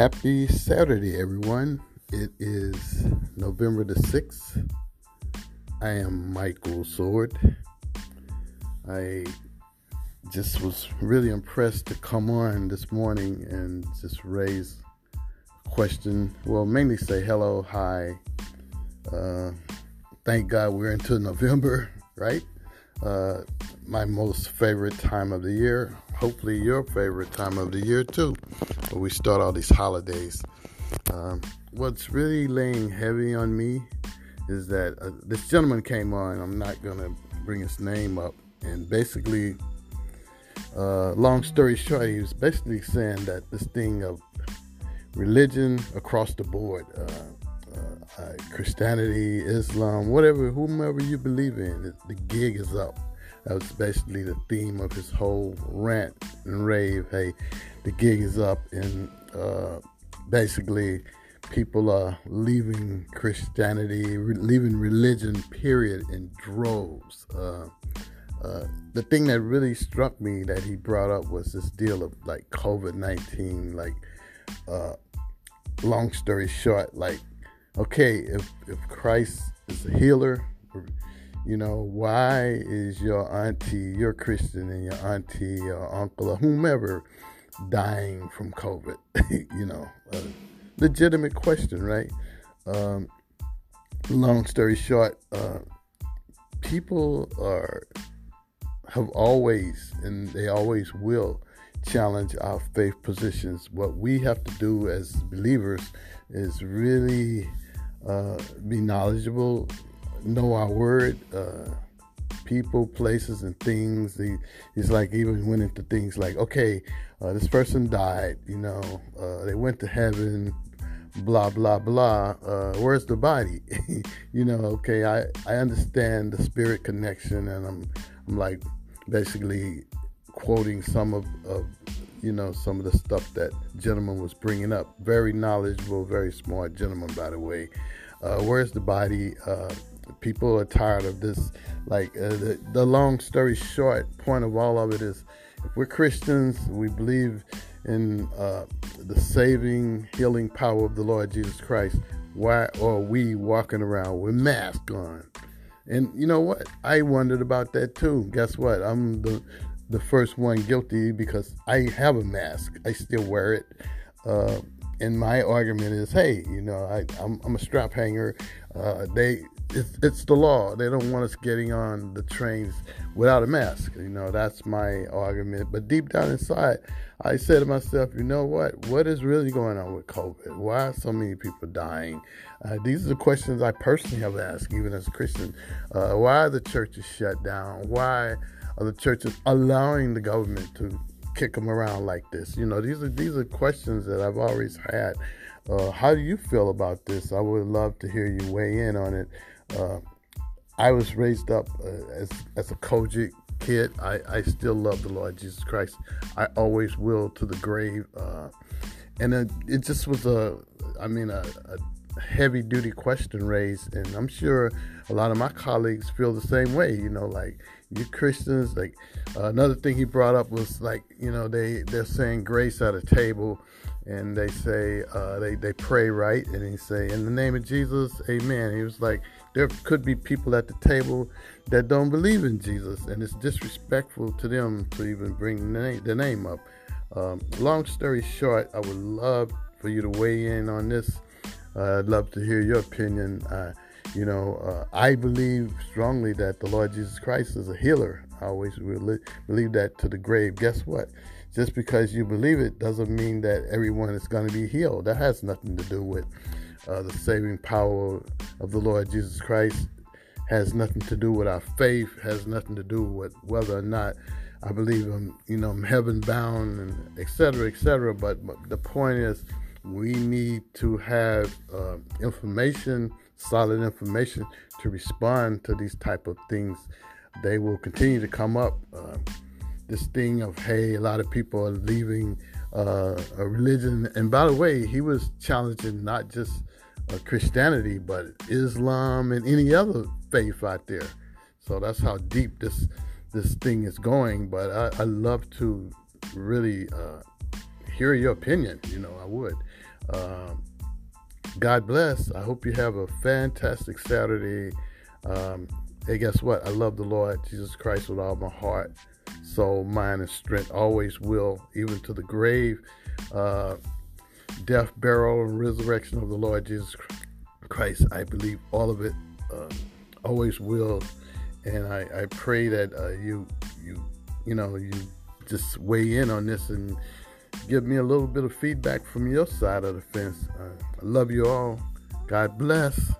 Happy Saturday, everyone. It is November the 6th. I am Michael Sword. I just was really impressed to come on this morning and just raise a question. Well, mainly say hello, hi. Uh, thank God we're into November, right? Uh, my most favorite time of the year. Hopefully, your favorite time of the year too. Where we start all these holidays. Um, what's really laying heavy on me is that uh, this gentleman came on. I'm not gonna bring his name up, and basically, uh, long story short, he was basically saying that this thing of religion across the board. Uh, uh, uh Christianity, Islam, whatever, whomever you believe in, the gig is up. That was basically the theme of his whole rant and rave. Hey, the gig is up, and uh, basically, people are leaving Christianity, re- leaving religion, period, in droves. Uh, uh, the thing that really struck me that he brought up was this deal of like COVID 19. Like, uh, long story short, like, okay, if, if Christ is a healer, you know, why is your auntie, your Christian, and your auntie or uncle or whomever dying from COVID? you know, legitimate question, right? Um, long story short, uh, people are have always and they always will challenge our faith positions. What we have to do as believers is really uh, be knowledgeable, know our word, uh, people, places, and things. He, he's like even went into things like, okay, uh, this person died, you know, uh, they went to heaven, blah blah blah. Uh, where's the body? you know, okay, I I understand the spirit connection, and I'm I'm like basically quoting some of, of you know some of the stuff that gentleman was bringing up. Very knowledgeable, very smart gentleman, by the way. Uh, where's the body? Uh, people are tired of this. Like uh, the, the long story short, point of all of it is, if we're Christians, we believe in uh, the saving, healing power of the Lord Jesus Christ. Why are we walking around with masks on? And you know what? I wondered about that too. Guess what? I'm the the first one guilty because I have a mask. I still wear it. Uh, and my argument is, hey, you know, I, I'm, I'm a strap hanger. Uh, they it's, it's the law. They don't want us getting on the trains without a mask. You know, that's my argument. But deep down inside, I said to myself, you know what? What is really going on with COVID? Why are so many people dying? Uh, these are the questions I personally have asked, even as a Christian. Uh, why are the churches shut down? Why are the churches allowing the government to kick them around like this? You know, these are these are questions that I've always had. Uh, how do you feel about this? I would love to hear you weigh in on it. Uh, I was raised up uh, as as a COGIC kid. I, I still love the Lord Jesus Christ. I always will to the grave. Uh, and it, it, just was a, I mean, a, a heavy duty question raised, and I'm sure a lot of my colleagues feel the same way. You know, like you Christians. Like uh, another thing he brought up was like, you know, they they're saying grace at a table and they say uh, they they pray right, and he say in the name of Jesus, Amen. He was like, there could be people at the table that don't believe in Jesus, and it's disrespectful to them to even bring the name, the name up. Um, long story short, I would love for you to weigh in on this. Uh, I'd love to hear your opinion. You know, uh, I believe strongly that the Lord Jesus Christ is a healer. I always believe that to the grave. Guess what? just because you believe it doesn't mean that everyone is going to be healed. That has nothing to do with uh, the saving power of the Lord Jesus Christ. Has nothing to do with our faith. Has nothing to do with whether or not I believe I'm, you know, I'm heaven bound and etc. etc. But, but, the point is, we need to have uh, information, solid information, to respond to these type of things. They will continue to come up. Uh, this thing of hey, a lot of people are leaving uh, a religion. And by the way, he was challenging not just uh, Christianity, but Islam and any other faith out there. So that's how deep this this thing is going. But I, I love to really uh, hear your opinion. You know, I would. Um, God bless. I hope you have a fantastic Saturday. Um, hey, guess what? I love the Lord Jesus Christ with all my heart, soul, mind, and strength. Always will, even to the grave. Uh, death, burial, and resurrection of the Lord Jesus Christ. I believe all of it. Uh, always will, and I, I pray that uh, you you you know you just weigh in on this and give me a little bit of feedback from your side of the fence. Uh, I love you all. God bless.